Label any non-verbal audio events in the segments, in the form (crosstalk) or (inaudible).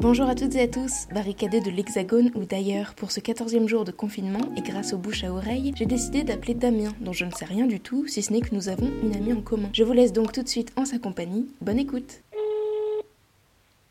Bonjour à toutes et à tous, barricadés de l'Hexagone ou d'ailleurs pour ce 14e jour de confinement et grâce aux bouches à oreille, j'ai décidé d'appeler Damien, dont je ne sais rien du tout, si ce n'est que nous avons une amie en commun. Je vous laisse donc tout de suite en sa compagnie. Bonne écoute.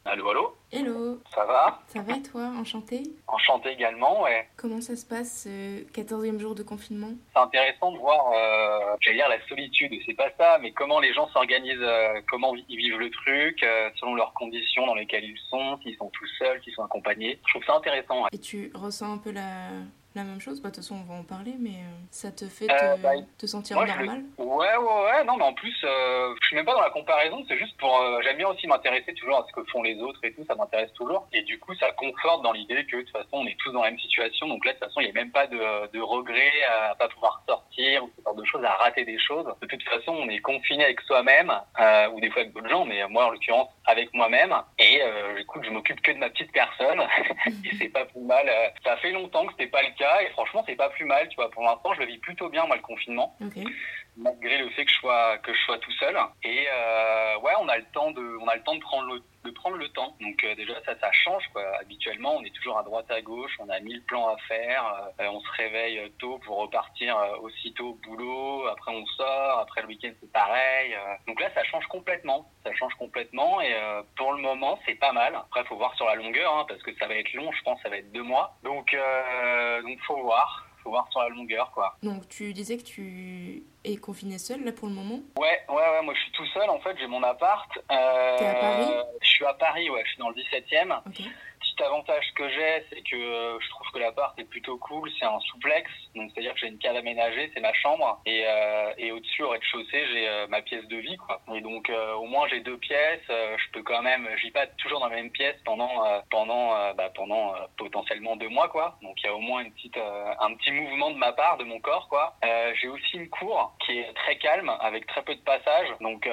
Allô, allô? Hello, Ça va ça va et toi Enchanté Enchanté également, ouais. Comment ça se passe ce 14e jour de confinement? C'est intéressant de voir, euh, j'allais dire la solitude, c'est pas ça, mais comment les gens s'organisent, euh, comment ils vivent le truc, euh, selon leurs conditions dans lesquelles ils sont, s'ils sont tout seuls, s'ils sont accompagnés. Je trouve ça intéressant, ouais. Et tu ressens un peu la, la même chose Bah, De toute façon, on va en parler, mais euh, ça te fait Euh, te, bah, te sentir moi, je le- normal Ouais, ouais, ouais, non, mais en plus, euh, je suis même pas dans la comparaison, c'est juste pour, j'aime bien aussi m'intéresser toujours à ce que font les autres et tout, ça m'intéresse toujours. Et du coup, ça conforte dans l'idée que de toute façon, on est tous dans la même situation, donc là, de toute façon, il n'y a même pas de, de regret à pas pouvoir sortir ou ce genre de choses, à rater des choses. De toute façon, on est confiné avec soi-même, euh, ou des fois avec d'autres gens, mais moi, en l'occurrence, avec moi-même. Et euh, écoute, je m'occupe que de ma petite personne, (laughs) et c'est pas plus mal. Ça fait longtemps que c'était pas le cas, et franchement, c'est pas plus mal, tu vois. Pour l'instant, je le vis plutôt bien, moi, le confinement. Malgré le fait que je sois que je sois tout seul. Et euh, ouais on a le temps de on a le temps de prendre le de prendre le temps. Donc euh, déjà ça ça change quoi. Habituellement on est toujours à droite à gauche. On a mille plans à faire. Euh, on se réveille tôt pour repartir euh, aussitôt au boulot. Après on sort. Après le week-end c'est pareil euh. donc là ça change complètement. Ça change complètement. Et euh, pour le moment c'est pas mal. Après faut voir sur la longueur hein, parce que ça va être long. Je pense ça va être deux mois. Donc euh, donc faut voir. Faut voir sur la longueur quoi. Donc, tu disais que tu es confiné seul là pour le moment Ouais, ouais, ouais, moi je suis tout seul en fait, j'ai mon appart. Euh, T'es à Paris? Je suis à Paris, ouais, je suis dans le 17e. Ok. Petit avantage que j'ai, c'est que euh, je trouve que l'appart est plutôt cool, c'est un souplex, donc c'est-à-dire que j'ai une cave aménagée, c'est ma chambre, et, euh, et au-dessus, au rez-de-chaussée, j'ai euh, ma pièce de vie, quoi. Et donc euh, au moins j'ai deux pièces, euh, je peux quand même, vis pas toujours dans la même pièce pendant euh, pendant bah, pendant potentiellement deux mois, quoi. Donc il y a au moins une petite un petit mouvement de ma part, de mon corps, quoi. J'ai aussi une cour qui est très calme, avec très peu de passages, donc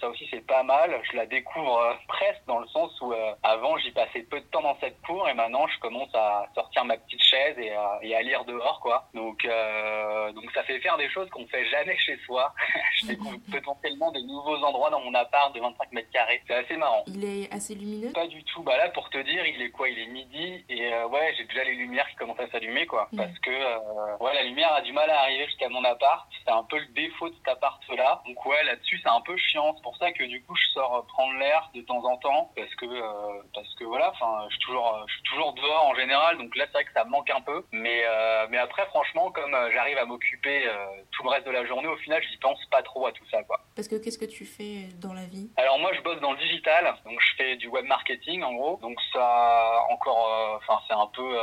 ça aussi c'est pas mal. Je la découvre presque dans le sens où avant j'y passais peu de temps dans cette cour et maintenant je commence à sortir ma petite chaise et à, et à lire dehors, quoi. Donc euh, donc ça fait faire des choses qu'on fait jamais chez soi. (laughs) je découvre (laughs) potentiellement de nouveaux endroits dans mon appart de 25 mètres carrés. C'est assez marrant. Il est assez lumineux? Pas du tout. Bah là, pour te dire, il est quoi? Il est midi et euh, ouais, j'ai déjà les lumières qui commencent à s'allumer, quoi. Mm. Parce que euh, ouais, la lumière a du mal à arriver jusqu'à mon appart. C'est un peu le défaut de cet appart-là. Donc ouais, là-dessus, c'est un peu chiant. C'est pour ça que du coup, je sors prendre l'air de temps en temps, parce que euh, parce que voilà, enfin, je suis toujours euh, je suis toujours dehors en général. Donc là, c'est vrai que ça me manque un peu. Mais euh, mais après, franchement, comme euh, j'arrive à m'occuper euh, tout le reste de la journée, au final, j'y pense pas trop à tout ça, quoi. Parce que qu'est-ce que tu fais dans la vie? Alors moi je bosse dans le digital, donc je fais du web marketing en gros. Donc ça encore, euh, enfin c'est un peu,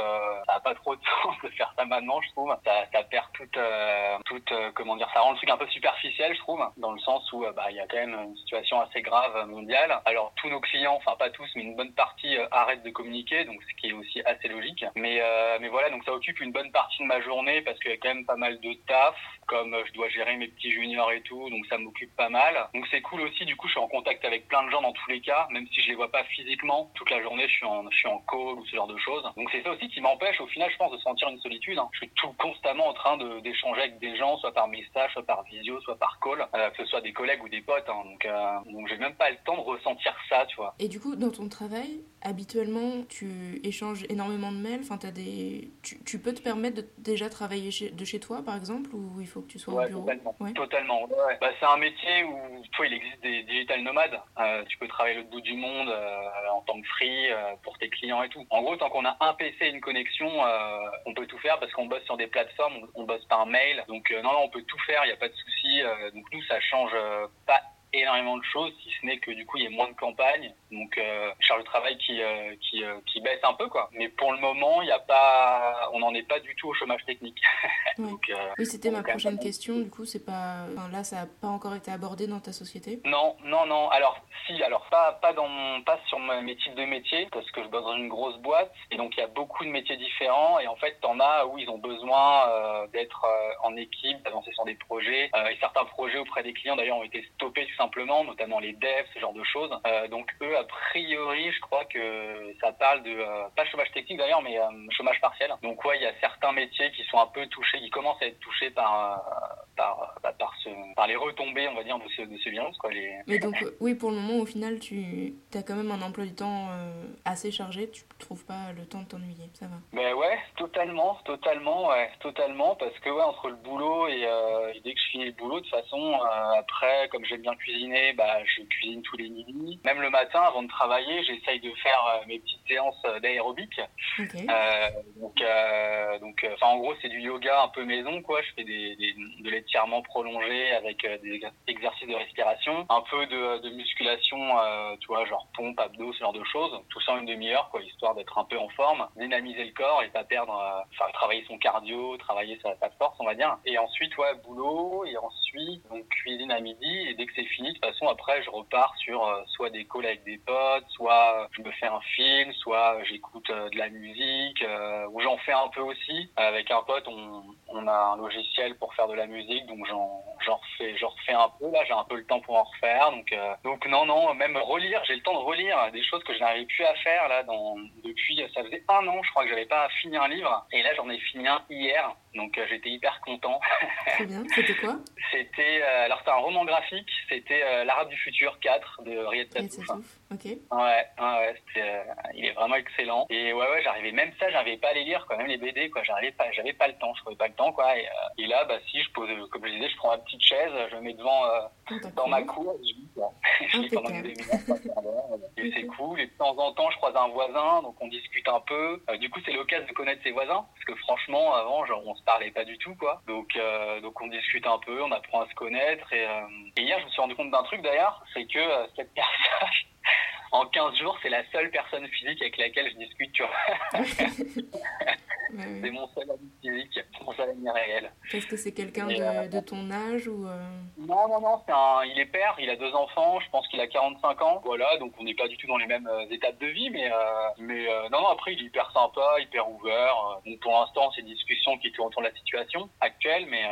ça a pas trop de (laughs) sens de faire ça maintenant je trouve. Ça, ça perd toute, toute, comment dire, ça rend le truc un peu superficiel je trouve, dans le sens où bah il y a quand même une situation assez grave mondiale. Alors tous nos clients, enfin pas tous, mais une bonne partie arrêtent de communiquer, donc ce qui est aussi assez logique. Mais euh, mais voilà, donc ça occupe une bonne partie de ma journée parce qu'il y a quand même pas mal de taf, comme euh, je dois gérer mes petits juniors et tout, donc ça m'occupe pas mal. Donc c'est cool aussi, du coup je suis en contact avec plein de gens dans tous les cas, même si je les vois pas physiquement. Toute la journée je suis en, je suis en call ou ce genre de choses. Donc c'est ça aussi qui m'empêche au final je pense de sentir une solitude. hein. Je suis tout constamment en train d'échanger avec des gens, soit par message, soit par visio, soit par call, euh, que ce soit des collègues ou des potes. hein. Donc, donc j'ai même pas le temps de ressentir ça, tu vois. Et du coup, dans ton travail, habituellement, tu échanges énormément de mails. Enfin, t'as des... tu, tu peux te permettre de déjà travailler chez- de chez toi, par exemple, ou il faut que tu sois au Ouais, bureau? totalement. Ouais. Totalement. ouais. Bah, c'est un métier où tu vois, il existe des digital nomades. Euh, tu peux travailler l'autre bout du monde euh, en tant que free euh, pour tes clients et tout. En gros, tant qu'on a un PC et une connexion, on peut tout faire parce qu'on bosse sur des plateformes, on, on bosse par mail. Donc non, non, on peut tout faire, il n'y a pas de souci. Donc nous, ça change pas énormément de choses, si ce n'est que du coup il y a moins de campagne, donc euh, charge de travail qui euh, qui, euh, qui baisse un peu quoi. Mais pour le moment, il y a pas, on n'en est pas du tout au chômage technique. (laughs) Ouais. donc, euh, Oui, c'était ma même prochaine question. Du coup, c'est pas. Enfin, là, ça n'a pas encore été abordé dans ta société? Non, non, non. Alors, si, alors pas, pas dans mon, pas sur mes types de métiers, parce que je bosse dans une grosse boîte, et donc il y a beaucoup de métiers différents, et en fait, t'en as où ils ont besoin euh, d'être euh, en équipe, d'avancer sur des projets, euh, et certains projets auprès des clients d'ailleurs ont été stoppés tout simplement, notamment les devs, ce genre de choses. Euh, donc eux, a priori, je crois que ça parle de, euh, pas chômage technique d'ailleurs, mais euh, chômage partiel. Donc quoi il y a certains métiers qui sont un peu touchés, qui commencent à être touchés par par bah, par, ce, par les retombées, on va dire, de ce, de ce virus. Quoi, les... Mais donc, oui, pour le moment, au final, tu as quand même un emploi du temps assez chargé, tu trouves pas le temps de t'ennuyer, ça va Ben ouais, totalement, totalement, ouais, totalement, parce que ouais, entre le boulot et, dès que je finis le boulot, de toute façon, après, comme j'aime bien cuisiner, bah, je cuisine tous les midis. Même le matin, avant de travailler, j'essaye de faire mes petites séances d'aérobic. Euh, donc, euh, donc, enfin, en gros, c'est du yoga un peu maison, quoi. Je fais des, des de l'étirement prolongé avec euh, des exercices de respiration, un peu de, de musculation, tu vois, genre pompe, abdos, ce genre de choses. Tout ça en une demi-heure, quoi, histoire d'être un peu en forme, dynamiser le corps et pas perdre, enfin, travailler son cardio, travailler sa, sa force, on va dire. Et ensuite, ouais, boulot, et ensuite, donc, cuisine à midi, et dès que c'est fini, de toute façon, après, je repars sur soit des calls avec des potes, soit je me fais un film, soit j'écoute de la musique, euh, où j'en fais un peu aussi. Avec un pote, on, a un logiciel pour faire de la musique, donc j'en refais, refais un peu. Là, j'ai un peu le temps pour en refaire. Donc, euh, donc non, non, même relire, j'ai le temps de relire des choses que je n'arrivais plus à faire là depuis, ça faisait un an, je crois que j'avais pas fini un livre. Et là, j'en ai fini un hier. Donc euh, j'étais hyper content. Très bien. C'était quoi? C'était alors c'était un roman graphique. C'était L'Arabe du futur 4 de Riyad Satouf. Ok. Ouais, ouais, il est vraiment excellent. Et ouais, ouais, j'arrivais même ça, j'arrivais pas à les lire, quoi. Même les BD, quoi. J'arrivais pas, j'avais pas le temps, je trouvais pas le temps, quoi. Et, euh, là, bah si, je pose, comme je disais, je prends ma petite chaise, je me mets devant euh, dans ma cour, je lis, quoi. (laughs) je lis pendant une demi-heure, et c'est cool. Et de temps en temps, je croise un voisin, donc on discute un peu. Euh, du coup, c'est l'occasion de connaître ses voisins, parce que franchement, avant, genre, on se parlait pas du tout, quoi. Donc, donc on discute un peu, on apprend à se connaître. Et, et hier, je me suis rendu compte d'un truc d'ailleurs, c'est que cette (laughs) personne en 15 jours, c'est la seule personne physique avec laquelle je discute, tu vois. (laughs) c'est mon seul ami physique, mon seul ami réel. Est-ce que c'est quelqu'un de, euh, de, ton âge ou euh? Non, non, non, un, il est père, il a deux enfants, je pense qu'il a 45 ans. Voilà, donc on n'est pas du tout dans les mêmes euh, étapes de vie, mais, mais non, non, après, il est hyper sympa, hyper ouvert. Donc pour l'instant, c'est une discussion qui tourne autour de la situation actuelle, mais,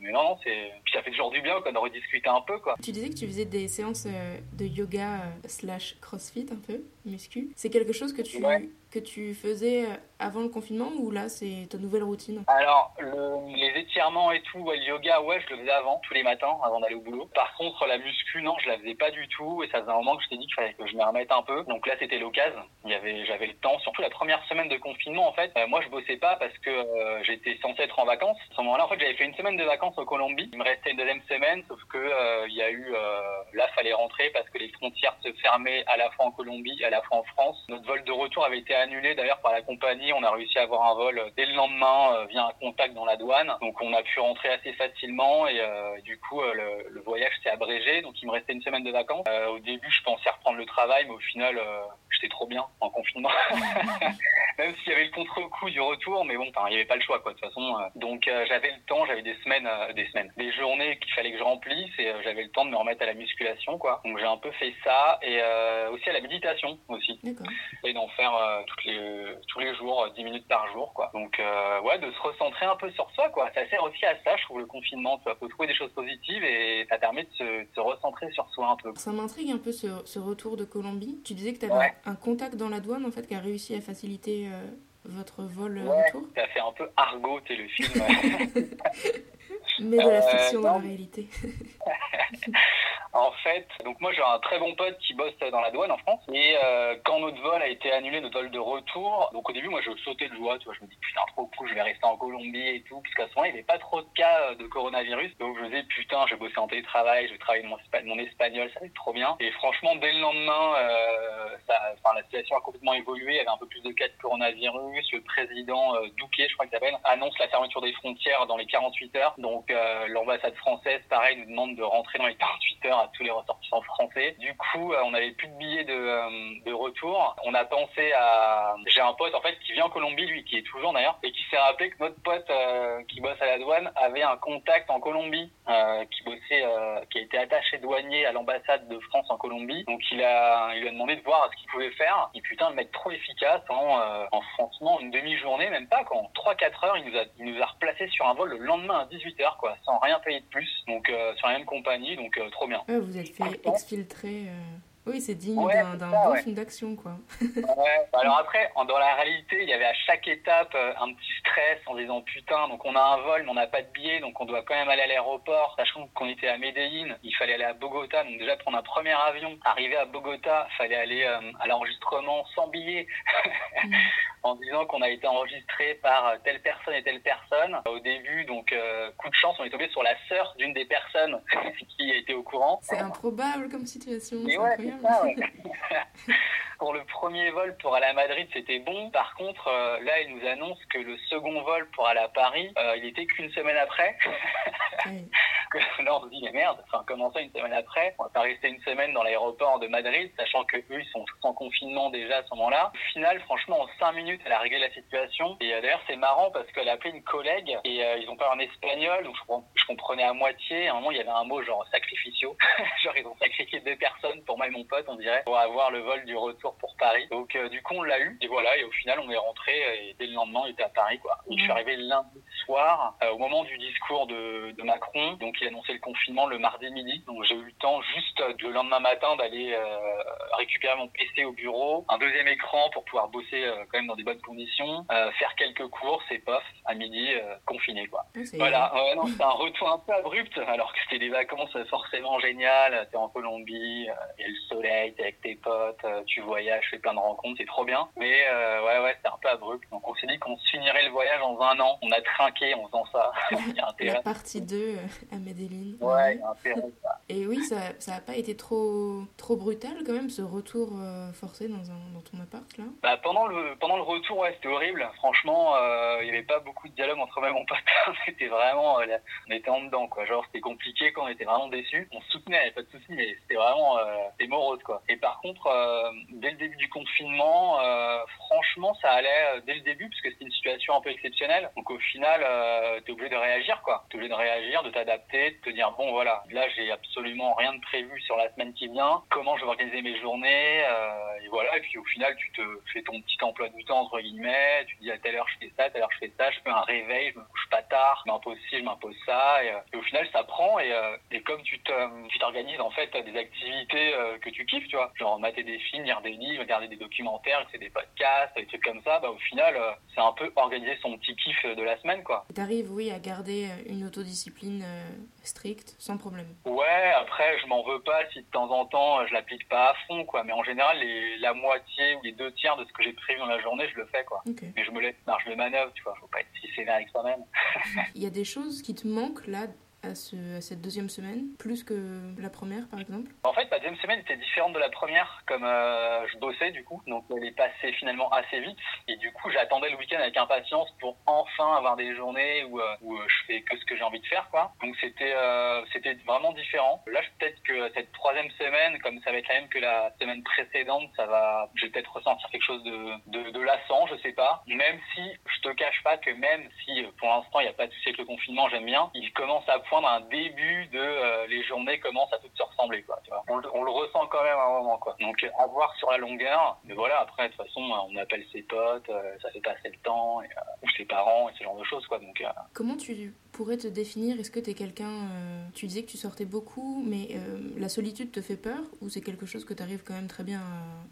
mais non, non, c'est. Puis ça fait toujours du bien quoi, de rediscuter un peu, quoi. Tu disais que tu faisais des séances de yoga slash crossfit un peu, muscu. C'est quelque chose que tu, que tu faisais euh, avant le confinement ou là c'est ta nouvelle routine Alors les étirements et tout, le yoga, ouais, je le faisais avant, tous les matins, avant d'aller au boulot. Par contre la muscu, non, je la faisais pas du tout et ça faisait un moment que je t'ai dit qu'il fallait que je m'y remette un peu. Donc là c'était l'occasion, j'avais le temps, surtout la première semaine de confinement en fait. Euh, moi je bossais pas parce que euh, j'étais censé être en vacances. À ce moment-là en fait j'avais fait une semaine de vacances au Colombie. Il me restait une deuxième semaine, sauf que il y a eu, là fallait rentrer parce que les frontières se fermaient à la fois en Colombie à la fois en France. Notre vol de retour avait été annulé d'ailleurs par la compagnie. On a réussi à avoir un vol dès le lendemain euh, via un contact dans la douane. Donc on a pu rentrer assez facilement et euh, du coup euh, le, voyage s'est abrégé. Donc il me restait une semaine de vacances. au début je pensais reprendre le travail, mais au final j'étais trop bien en confinement. (laughs) Même s'il y avait le contre-coup du retour, mais bon, il n'y avait pas le choix quoi de toute façon. donc j'avais le temps, j'avais des semaines, des semaines, des journées qu'il fallait que je remplisse et j'avais le temps de me remettre à la musculation quoi. Donc j'ai un peu fait ça et aussi à la méditation aussi. Et d'en faire toutes les, tous les jours, 10 minutes par jour, quoi. Donc, euh, ouais, de se recentrer un peu sur soi, quoi. Ça sert aussi à ça, je trouve, le confinement. Tu faut trouver des choses positives et ça permet de se, se recentrer sur soi un peu. Ça m'intrigue un peu ce, ce, retour de Colombie. Tu disais que tu avais un contact dans la douane, en fait, qui a réussi à faciliter euh, votre vol euh, ouais, retour. Ça fait un peu argot, tu le film. (laughs) Mais de la fiction dans la réalité. (laughs) En fait, donc moi j'ai un très bon pote qui bosse dans la douane en France. Et euh, quand notre vol a été annulé, notre vol de retour, donc au début moi je sautais de joie, tu vois, je me dis putain trop cool, je vais rester en Colombie et tout, parce qu'à ce moment il n'y avait pas trop de cas euh, de coronavirus, donc je me disais putain je vais bosser en télétravail, je vais travailler mon, mon espagnol, ça va être trop bien. Et franchement dès le lendemain, euh, ça, la situation a complètement évolué, il y avait un peu plus de cas de coronavirus, le président euh, Douquet, je crois qu'il s'appelle, annonce la fermeture des frontières dans les 48 heures, donc euh, l'ambassade française pareil nous demande de rentrer dans les 48 heures tous les ressortissants français. Du coup, euh, on n'avait plus de billets de, euh, de retour. On a pensé à... J'ai un pote en fait qui vient en Colombie, lui, qui est toujours d'ailleurs, et qui s'est rappelé que notre pote euh, qui bosse à la douane avait un contact en Colombie, qui bossait, qui a été attaché douanier à l'ambassade de France en Colombie. Donc il a, il lui a demandé de voir ce qu'il pouvait faire. Et putain, le mec trop efficace en, en franchement une demi-journée, même pas, quand 3-4 heures, il nous a, il nous a replacé sur un vol le lendemain à 18 h quoi, sans rien payer de plus. Donc sur la même compagnie, donc trop bien vous êtes fait exfiltrer. Euh, Oui, c'est digne d'un bon film d'action, quoi. ouais. Alors après, dans la réalité, il y avait à chaque étape euh, un petit stress en disant putain, donc on a un vol, mais on n'a pas de billet, donc on doit quand même aller à l'aéroport. Sachant qu'on était à Medellin, il fallait aller à Bogota, donc déjà prendre un premier avion. Arriver à Bogota, fallait aller euh, à l'enregistrement sans billet. Mm. (laughs) en disant qu'on a été enregistré par telle personne et telle personne. Au début, donc, euh, coup de chance, on est tombé sur la sœur d'une des personnes (laughs) qui était au courant. C'est improbable comme situation. (laughs) Pour le premier vol pour aller à Madrid, c'était bon. Par contre, euh, là, il nous annonce que le second vol pour aller à Paris, euh, il était qu'une semaine après. (laughs) là, on se dit, mais merde, enfin, comment ça une semaine après On va pas rester une semaine dans l'aéroport de Madrid, sachant que eux, ils sont tous en confinement déjà à ce moment-là. Au final, franchement, en cinq minutes, elle a réglé la situation. Et euh, d'ailleurs, c'est marrant parce qu'elle a appelé une collègue et ils ont parlé en espagnol, donc je, comprenais à moitié. À un moment, il y avait un mot genre sacrificio. (laughs) genre, ils ont sacrifié deux personnes pour moi et mon pote, on dirait, pour avoir le vol du retour pour Paris. Donc euh, du coup on l'a eu et voilà et au final on est rentré et dès le lendemain on était à Paris quoi. je suis arrivé lundi soir euh, au moment du discours de, de, Macron. Donc il annonçait le confinement le mardi midi. Donc j'ai eu le temps juste euh, le lendemain matin d'aller récupérer mon PC au bureau, un deuxième écran pour pouvoir bosser quand même dans des bonnes conditions, faire quelques courses et pof à midi confiné quoi. Ah, voilà, non, c'est un retour un peu abrupt alors que c'était des vacances forcément géniales. T'es en Colombie, il y a le soleil, t'es avec tes potes, tu vois je fais plein de rencontres, c'est trop bien. Mais euh, ouais, ouais, c'était un peu abrupt. Donc on s'est dit qu'on finirait le voyage en un an. On a trinqué en faisant ça. (laughs) il y a. La partie 2 euh, à Medellin. Ouais. Et oui, ça n'a pas été trop, trop brutal quand même, ce retour euh, forcé dans, un, dans ton appart là? Bah, pendant, le, pendant le retour, ouais, c'était horrible. Franchement, il n'y avait pas beaucoup de dialogue entre moi et mon pote. (laughs) on était vraiment, on était en dedans quoi. Genre c'était compliqué quand on était vraiment déçus. On se soutenait, il n'y avait pas de soucis, mais c'était vraiment, c'était morose quoi. Et par contre, dès le début du confinement, euh, franchement, ça allait euh, dès le début parce que c'était une situation un peu exceptionnelle. Donc au final, euh, tu es obligé de réagir, quoi. Tu es obligé de réagir, de t'adapter, de te dire bon voilà, là j'ai absolument rien de prévu sur la semaine qui vient. Comment je vais organiser mes journées Et voilà. Et puis au final, tu te fais ton petit emploi du temps entre guillemets. Tu te dis à telle heure je fais ça, à telle heure je fais ça. Je fais un réveil, je me couche pas tard, je m'impose ci, je m'impose ça. Et, au final, ça prend. Et, et comme tu t'organises en fait des activités que tu kiffes, tu vois, genre mater des films, lire des livres, regarder des documentaires, des podcasts, des trucs comme ça, bah, au final, euh, c'est un peu organiser son petit kiff de la semaine, quoi. T'arrives, oui, à garder une autodiscipline stricte, sans problème. Ouais, après, je m'en veux pas si de temps en temps, je l'applique pas à fond, quoi. Mais en général, les, la moitié ou les deux tiers de ce que j'ai prévu dans la journée, je le fais, quoi. Mais je me laisse marge de manœuvre, tu vois. Faut pas être si sévère avec soi-même. Il y a des choses qui te manquent, là, à, ce, cette deuxième semaine, plus que la première par exemple En fait, ma deuxième semaine était différente de la première, comme euh, je bossais du coup, donc elle est passée finalement assez vite, et du coup j'attendais le week-end avec impatience pour enfin avoir des journées où, euh, euh, je fais que ce que j'ai envie de faire, quoi. Donc c'était vraiment différent. Là, peut-être que cette troisième semaine, comme ça va être la même que la semaine précédente, ça va, je vais peut-être ressentir quelque chose de, de, lassant, je sais pas. Même si je te cache pas que même si pour l'instant il n'y a pas de souci avec le confinement, j'aime bien, il commence à un début de euh, les journées commencent à toutes se ressembler quoi tu vois. On, le ressent quand même à un moment quoi. Donc à voir sur la longueur mais voilà après de toute façon on appelle ses potes euh, ça fait passer le temps et, euh, ou ses parents et ce genre de choses quoi. Donc comment tu pourrais te définir Est-ce que tu es quelqu'un. Euh, tu disais que tu sortais beaucoup, mais euh, la solitude te fait peur ou c'est quelque chose que tu arrives quand même très bien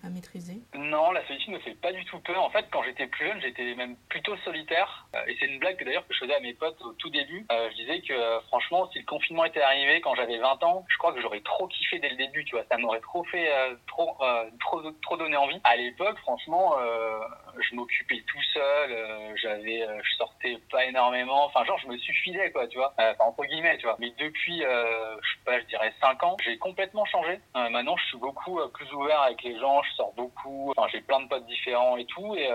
à, maîtriser? Non, la solitude ne fait pas du tout peur. En fait, quand j'étais plus jeune, j'étais même plutôt solitaire. Euh, et c'est une blague d'ailleurs que je faisais à mes potes au tout début. je disais que franchement, si le confinement était arrivé quand j'avais 20 ans, je crois que j'aurais trop kiffé dès le début, tu vois. Ça m'aurait trop fait, trop, trop, donné envie. À l'époque, franchement, je m'occupais tout seul. j'avais, je sortais pas énormément. Enfin, genre, je me quoi, tu vois. Euh, entre guillemets, tu vois. Mais depuis, euh, je sais pas, je dirais 5 ans, j'ai complètement changé. Euh, maintenant, je suis beaucoup plus ouvert avec les gens, je sors beaucoup. Enfin, j'ai plein de potes différents et tout. Et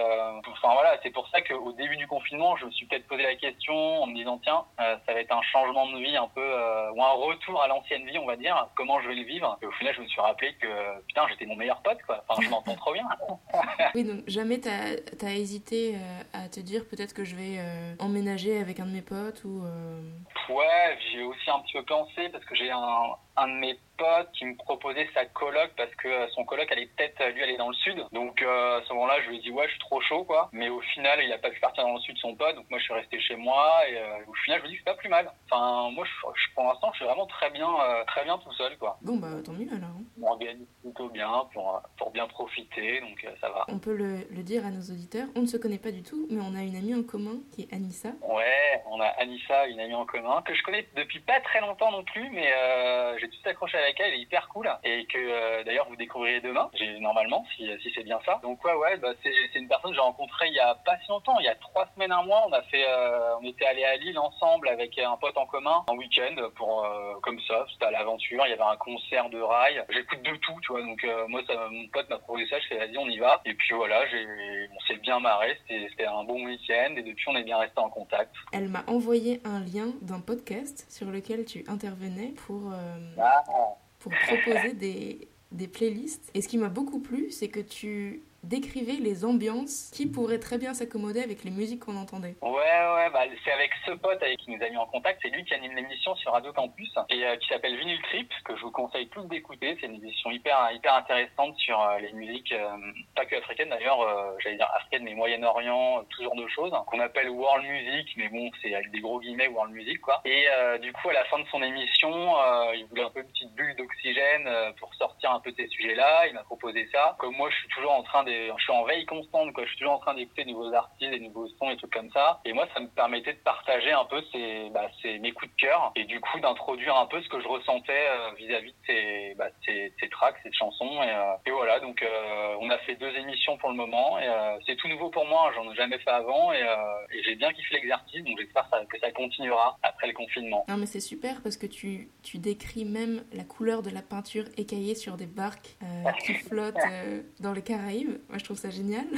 enfin voilà, c'est pour ça qu'au début du confinement, je me suis peut-être posé la question en me disant tiens, ça va être un changement de vie un peu ou un retour à l'ancienne vie, on va dire. Comment je vais le vivre? Et au final, je me suis rappelé que putain, j'étais mon meilleur pote, quoi. Enfin, je m'entends trop bien. (laughs) (laughs) oui, donc jamais t'as as hésité à te dire peut-être que je vais emménager avec un de mes potes ou euh, ouais, j'ai aussi un petit peu pensé parce que j'ai un, un de mes pote qui me proposait sa coloc parce que euh, son coloc allait peut-être lui aller dans le sud. Donc euh, à ce moment-là, je lui ai dit ouais, je suis trop chaud quoi. Mais au final, il a pas pu partir dans le sud son pote, donc moi je suis resté chez moi et euh, au final, je me dis c'est pas plus mal. Enfin, moi je, pour l'instant, je suis vraiment très bien très bien tout seul quoi. Bon bah tant mieux alors. On m'organise plutôt bien pour pour bien profiter, donc ça va. On peut le, le, dire à nos auditeurs, on ne se connaît pas du tout, mais on a une amie en commun qui est Anissa. Ouais, on a Anissa, une amie en commun que je connais depuis pas très longtemps non plus, mais j'ai tout accroché avec elle, elle est hyper cool et que euh, d'ailleurs vous découvrirez demain, normalement, si, si c'est bien ça. Donc ouais, ouais, bah, c'est une personne que j'ai rencontrée il y a pas si longtemps, il y a trois semaines, un mois. On a fait, euh, on était allé à Lille ensemble avec un pote en commun en week-end pour euh, comme ça, c'était à l'aventure. Il y avait un concert de rail. J'écoute de tout, tu vois. Donc moi, ça, mon pote m'a proposé ça, je fais vas-y, on y va. Et puis voilà, j'ai, on s'est bien marré. C'était un bon week-end et depuis on est bien resté en contact. Elle m'a envoyé un lien d'un podcast sur lequel tu intervenais pour. Ah pour proposer des playlists. Et ce qui m'a beaucoup plu, c'est que tu décrivez les ambiances qui pourraient très bien s'accommoder avec les musiques qu'on entendait. Ouais, ouais, bah, c'est avec ce pote avec qui nous a mis en contact, c'est lui qui anime l'émission sur Radio Campus et euh, qui s'appelle Vinyl Trip, que je vous conseille tous d'écouter. C'est une émission hyper, hyper intéressante sur euh, les musiques, euh, pas que africaines d'ailleurs, j'allais dire africaines, mais Moyen-Orient, tout genre de choses, qu'on appelle world music, mais bon, c'est des gros guillemets world music, quoi. Et du coup, à la fin de son émission, il voulait un peu une petite bulle d'oxygène pour sortir un peu de ces sujets-là. Il m'a proposé ça. Comme moi, je suis toujours en train de je suis en veille constante, quoi. Je suis toujours en train d'écouter de nouveaux artistes, des nouveaux sons et trucs comme ça. Et moi, ça me permettait de partager un peu ces, bah, ces, mes coups de cœur et du coup d'introduire un peu ce que je ressentais euh, vis-à-vis de ces, bah, ces, ces tracks, ces chansons. Et, euh, et voilà, donc euh, on a fait deux émissions pour le moment et c'est tout nouveau pour moi. Hein. J'en ai jamais fait avant et, et j'ai bien kiffé l'exercice. Donc j'espère que ça continuera après le confinement. Non, mais c'est super parce que tu, tu décris même la couleur de la peinture écaillée sur des barques qui (laughs) flottent dans les Caraïbes je trouve ça génial. (laughs)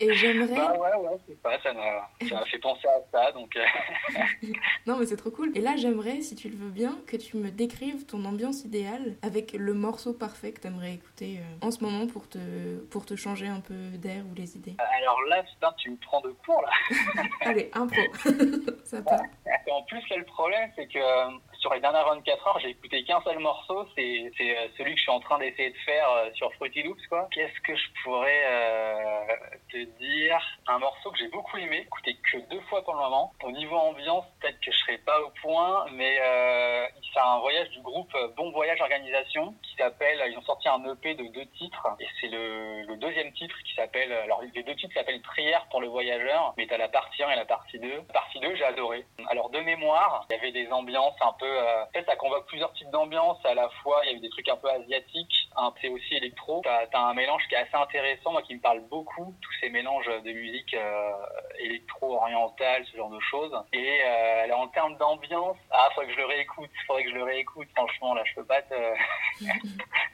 Et j'aimerais. Bah ouais, ouais, c'est pas, ça m'a fait penser à ça, donc. Euh. (laughs) non, mais c'est trop cool. Et là, j'aimerais, si tu le veux bien, que tu me décrives ton ambiance idéale avec le morceau parfait que tu aimerais écouter euh, en ce moment pour te, pour te changer un peu d'air ou les idées. Alors là, putain, tu me prends de court, là. (laughs) Allez, impro. ça part. En plus, là, le problème, c'est que euh, sur les dernières 24 heures, j'ai écouté qu'un seul morceau, c'est euh, celui que je suis en train d'essayer de faire euh, sur Fruity Loops, quoi. Qu'est-ce que je pourrais euh, te dire? Un morceau que j'ai beaucoup aimé, écouté que deux fois pour le moment. Au niveau ambiance, peut-être que je serai pas au point, mais euh, c'est un voyage du groupe Bon Voyage Organisation qui s'appelle, ils ont sorti un EP de deux titres, et c'est le, le, deuxième titre qui s'appelle, alors les deux titres s'appellent Prière pour le voyageur, mais t'as la partie 1 et la partie 2. La partie 2, j'ai adoré. Alors de mémoire, il y avait des ambiances un peu euh, en fait, ça convoque plusieurs types d'ambiance. À la fois, il y a eu des trucs un peu asiatiques, un peu aussi électro. T'as as un mélange qui est assez intéressant, moi qui me parle beaucoup, tous ces mélanges de musique euh, électro-orientale, ce genre de choses. Et euh, en termes d'ambiance, ah, faudrait que je le réécoute, faudrait que je le réécoute. Franchement, là, je peux pas te. (laughs)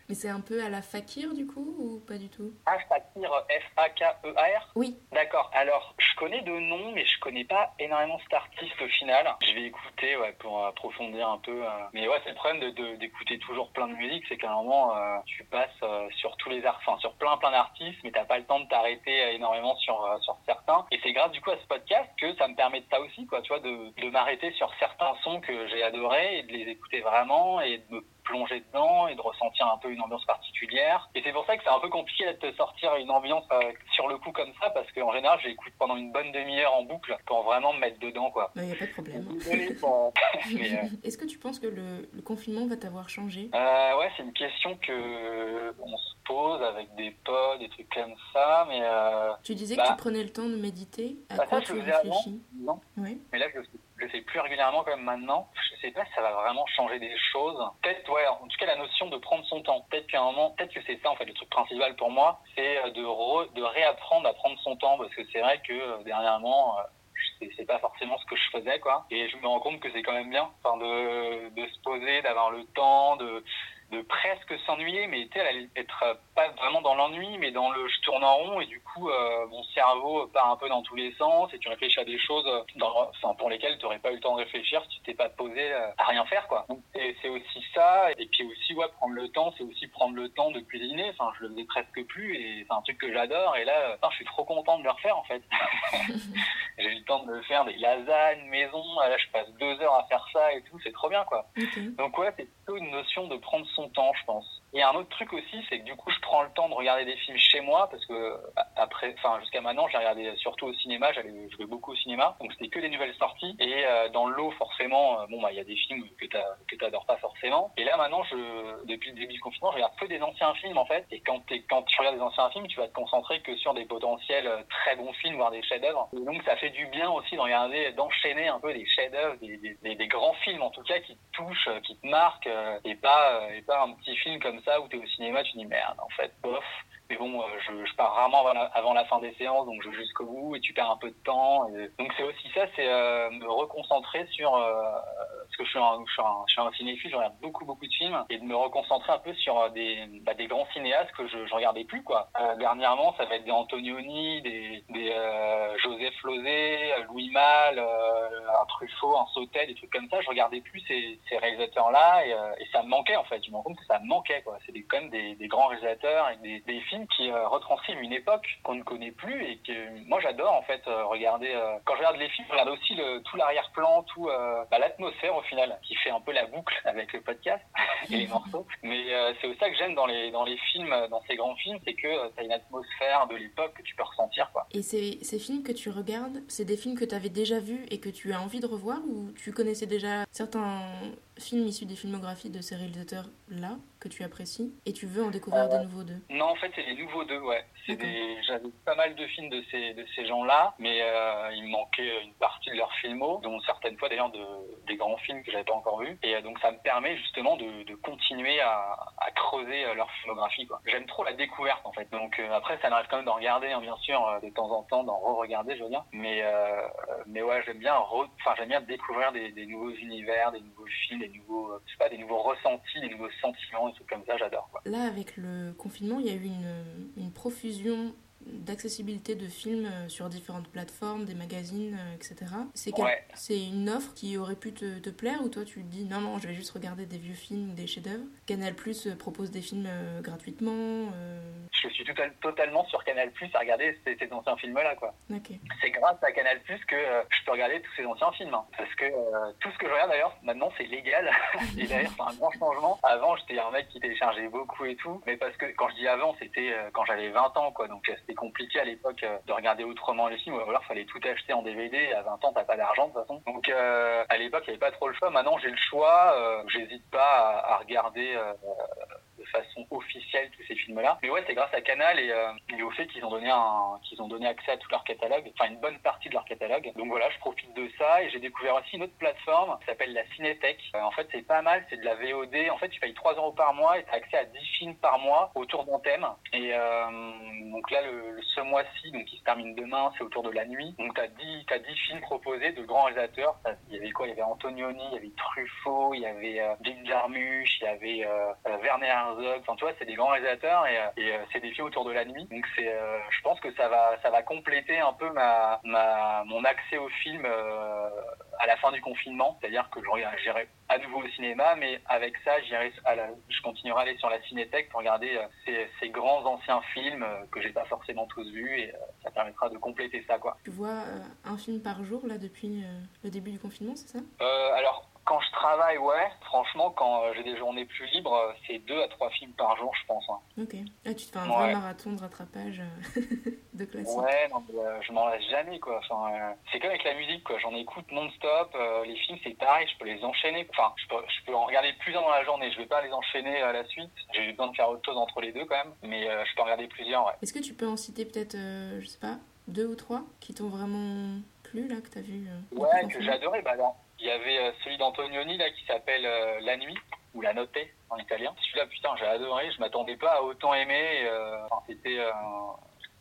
Mais c'est un peu à la Fakir du coup ou pas du tout? Ah, Fakir, F-A-K-E-A-R Oui. D'accord. Alors, je connais de noms, mais je connais pas énormément cet artiste au final. Je vais écouter ouais, pour approfondir un peu. Euh. Mais ouais, c'est le problème d'écouter de, toujours plein de musique, c'est qu'à un moment, euh, tu passes euh, sur tous les arts, enfin sur plein plein d'artistes, mais t'as pas le temps de t'arrêter énormément sur sur certains. Et c'est grâce du coup à ce podcast que ça me permet de ça aussi, quoi, tu vois, de m'arrêter sur certains sons que j'ai adorés et de les écouter vraiment et de me plonger dedans et de ressentir un peu une ambiance particulière. Et c'est pour ça que c'est un peu compliqué de te sortir une ambiance euh, sur le coup comme ça, parce qu'en général, j'écoute pendant une bonne demi-heure en boucle pour vraiment me mettre dedans, quoi. Il n'y a pas de problème. (laughs) Euh, Est-ce que tu penses que le, le confinement va t'avoir changé? Euh, Ouais, c'est une question que on se pose avec des potes, des trucs comme ça, mais... tu disais que tu bah prenais le temps de méditer. À bah quoi tu réfléchis? Non? Oui. Mais là, je je le fais plus régulièrement comme maintenant. Je sais pas si ça va vraiment changer des choses. Peut-être, ouais, en tout cas, la notion de prendre son temps. Peut-être qu'à un moment, peut-être que c'est ça, en fait, le truc principal pour moi, c'est euh, de, de réapprendre à prendre son temps, parce que c'est vrai que euh, dernièrement, euh, c'est pas forcément ce que je faisais, quoi. Et je me rends compte que c'est quand même bien, enfin, de, de se poser, d'avoir le temps, de de presque s'ennuyer, mais tu sais, être euh, pas vraiment dans l'ennui, mais dans le je tourne en rond et du coup, euh, mon cerveau part un peu dans tous les sens et tu réfléchis à des choses euh, dans, enfin, pour lesquelles tu n'aurais pas eu le temps de réfléchir si tu t'es pas posé à rien faire, quoi. Et c'est aussi ça, et puis aussi, ouais, prendre le temps, c'est aussi prendre le temps de cuisiner. Enfin, je le faisais presque plus et c'est un truc que j'adore et là, je suis trop content de le refaire en fait. (laughs) J'ai eu le temps de me faire des lasagnes maison. Là, je passe deux heures à faire ça et tout. C'est trop bien, quoi. Donc ouais, c'est plutôt une notion de prendre son temps, je pense. Et un autre truc aussi, c'est que du coup, je prends le temps de regarder des films chez moi parce que après, enfin jusqu'à maintenant, j'ai regardé surtout au cinéma. J'allais, je vais beaucoup au cinéma, donc c'était que des nouvelles sorties. Et euh, dans le lot, forcément, euh, bon bah il y a des films que tu que t'adores pas forcément. Et là maintenant, je depuis le début du confinement, je regarde que des anciens films en fait. Et quand t'es, quand tu regardes des anciens films, tu vas te concentrer que sur des potentiels euh, très bons films, voire des chefs-d'œuvre. Et donc ça fait du bien aussi de regarder, d'enchaîner un peu des chefs-d'œuvre, des, des, grands films en tout cas qui te touchent, qui te marquent, et pas et pas un petit film comme ça où t'es au cinéma tu dis merde, en fait, bof. Mais bon, euh, je, pars rarement avant la, fin des séances, donc je joue jusqu'au bout et tu perds un peu de temps. Donc c'est aussi ça, c'est euh, me reconcentrer sur euh, que je suis un, je suis un, je suis un cinéphile, je regarde beaucoup beaucoup de films et de me reconcentrer un peu sur des, bah, des grands cinéastes que je, je regardais plus quoi. dernièrement, ça va être des Antonioni, des, des Joseph Losé, Louis Malle, un Truffaut, un Sautet, des trucs comme ça. Je regardais plus ces, ces réalisateurs là et, et, ça me manquait en fait. Je me rends compte que ça me manquait quoi. C'est quand même des, des, grands réalisateurs et des, des films qui euh, retranscrivent une époque qu'on ne connaît plus et que moi j'adore en fait euh, regarder. Euh, quand je regarde les films, je regarde aussi le, tout l'arrière-plan, tout bah, l'atmosphère qui fait un peu la boucle avec le podcast (laughs) et les morceaux. Mais c'est aussi ça que j'aime dans les dans les films, dans ces grands films, c'est que tu as une atmosphère de l'époque que tu peux ressentir quoi. Et ces, ces films que tu regardes, c'est des films que tu avais déjà vus et que tu as envie de revoir ou tu connaissais déjà certains films issus des filmographies de ces réalisateurs-là que tu apprécies et tu veux en découvrir euh, de nouveaux deux Non, en fait, c'est les nouveaux deux, ouais. J'avais pas mal de films de ces, de ces gens-là, mais euh, il me manquait une partie de leurs films, dont certaines fois d'ailleurs de, des grands films que j'avais pas encore vus. Et euh, donc ça me permet justement de, de continuer à, à, creuser leur filmographie. J'aime trop la découverte en fait. Donc après, ça m'arrive quand même d'en regarder, hein, bien sûr, de temps en temps, d'en re-regarder, je veux dire. Mais, mais ouais, j'aime bien, enfin j'aime bien découvrir des, des, nouveaux univers, des nouveaux films, des nouveaux, sais pas, des nouveaux ressentis, des nouveaux sentiments, des trucs comme ça. J'adore. Là, avec le confinement, il y a eu une profusion d'accessibilité de films euh, sur différentes plateformes, des magazines, euh, etc. C'est c'est une offre qui aurait pu te, te, plaire ou toi tu te dis non, non, je vais juste regarder des vieux films ou des chefs-d'œuvre? Canal Plus euh, propose des films gratuitement Je suis totalement sur Canal Plus à regarder ces, ces anciens films-là. quoi. C'est grâce à Canal Plus que je peux regarder tous ces anciens films. Hein. parce que tout ce que je regarde d'ailleurs, maintenant c'est légal. (laughs) et d'ailleurs, c'est un grand changement. Avant, j'étais un mec qui téléchargeait beaucoup et tout. Mais parce que quand je dis avant, c'était quand j'avais 20 ans. quoi. Donc c'était compliqué à l'époque euh, de regarder autrement les films, ou alors fallait tout acheter en DVD. À 20 ans, t'as pas d'argent de toute façon. Donc euh, à l'époque, il n'y avait pas trop le choix. Maintenant, j'ai le choix. Euh, j'hésite pas à, regarder de façon officielle tous ces films-là. Mais ouais, c'est grâce à Canal et, au fait qu'ils ont donné un, qu'ils ont donné accès à tout leur catalogue, enfin une bonne partie de leur catalogue. Donc voilà, je profite de ça et j'ai découvert aussi une autre plateforme qui s'appelle la Cinétech. en fait, c'est pas mal, c'est de la VOD. En fait, tu payes 3 euros par mois et tu as accès à 10 films par mois autour d'un thème. Et donc là, le, ce mois-ci, donc qui se termine demain, c'est autour de la nuit. Donc tu as 10, as 10 films proposés de grands réalisateurs. Il y avait quoi? Il y avait Antonioni, il y avait Truffaut, il y avait euh, Jim il y avait euh, euh, Werner Herzog. Enfin, tu vois, c'est des grands réalisateurs et, et c'est des films autour de la nuit. Donc c'est, je pense que ça va, ça va compléter un peu ma, ma mon accès au film à la fin du confinement. C'est-à-dire que j'irai à nouveau au cinéma, mais avec ça, j'irai je continuerai à aller sur la cinéthèque pour regarder ces, ces grands anciens films que j'ai pas forcément tous vus et euh, ça permettra de compléter ça. Quoi. Tu vois euh, un film par jour là depuis euh, le début du confinement, c'est ça? Alors, quand je travaille, ouais. Franchement, quand j'ai des journées plus libres, c'est deux à trois films par jour, je pense. Hein. Ok. Ah, tu te fais un vrai marathon de rattrapage (laughs) de classique. Ouais, non, je m'en lasse jamais, quoi. Enfin, c'est comme avec la musique, quoi. J'en écoute non-stop. les films, c'est pareil, je peux les enchaîner. Enfin, je peux, je peux en regarder plusieurs dans la journée. Je vais pas les enchaîner à la suite. J'ai besoin de faire autre chose entre les deux, quand même. Mais je peux en regarder plusieurs, ouais. Est-ce que tu peux en citer peut-être, je sais pas, deux ou trois qui t'ont vraiment plu, là, que t'as vu Ouais, que j'ai adoré. Bah, non il y avait euh, celui d'Antonioni là qui s'appelle euh, La Nuit ou La Notte en italien. Celui-là, putain, j'ai adoré. Je m'attendais pas à autant aimer. Euh, enfin, c'était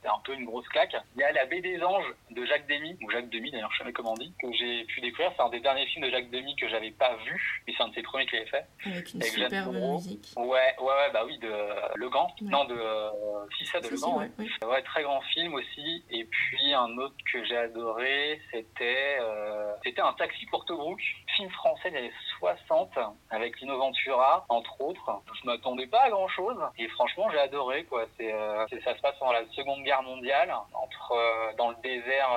c'est un peu une grosse claque. Il y a La baie des anges de Jacques Demy, ou Jacques Demy d'ailleurs, je sais jamais comment on dit, que j'ai pu découvrir. C'est un des derniers films de Jacques Demy que j'avais pas vu, mais c'est un de ses premiers qu'il avait fait. Avec une superbe musique. Ouais, ouais, ouais, bah oui, de Le Gant. Non, de euh, si ça, de Le Gant. Ouais. ouais. très grand film aussi. Et puis un autre que j'ai adoré, c'était euh, c'était un taxi pour Tobruk, film français des années 60 avec Lino Ventura, entre autres. Je m'attendais pas à grand chose et franchement j'ai adoré quoi. C'est euh, ça se passe pendant la Seconde Guerre Guerre mondiale, entre dans le désert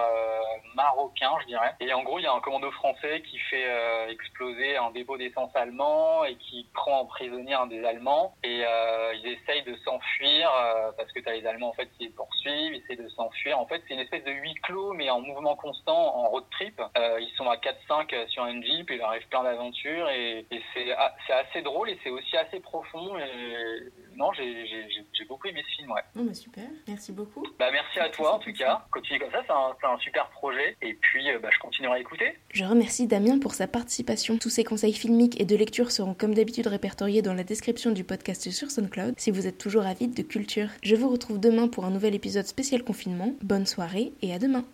marocain, je dirais. Et en gros, il y a un commando français qui fait exploser un dépôt d'essence allemand et qui prend en prisonnier un des Allemands. Et ils essayent de s'enfuir parce que tu as les Allemands en fait qui les poursuivent, ils essayent de s'enfuir. En fait, c'est une espèce de huis clos mais en mouvement constant, en road trip. ils sont à 4-5 sur un jeep, il arrive plein d'aventures et, et c'est assez drôle et c'est aussi assez profond. Non, j'ai beaucoup aimé ce film, ouais. Oh, bah super, merci beaucoup. Bah, merci à toi en tout cas. Continue comme ça, c'est un, un, super projet. Et puis, euh, bah, je continuerai à écouter. Je remercie Damien pour sa participation. Tous ses conseils filmiques et de lecture seront comme d'habitude répertoriés dans la description du podcast sur SoundCloud si vous êtes toujours avide de culture. Je vous retrouve demain pour un nouvel épisode spécial confinement. Bonne soirée et à demain.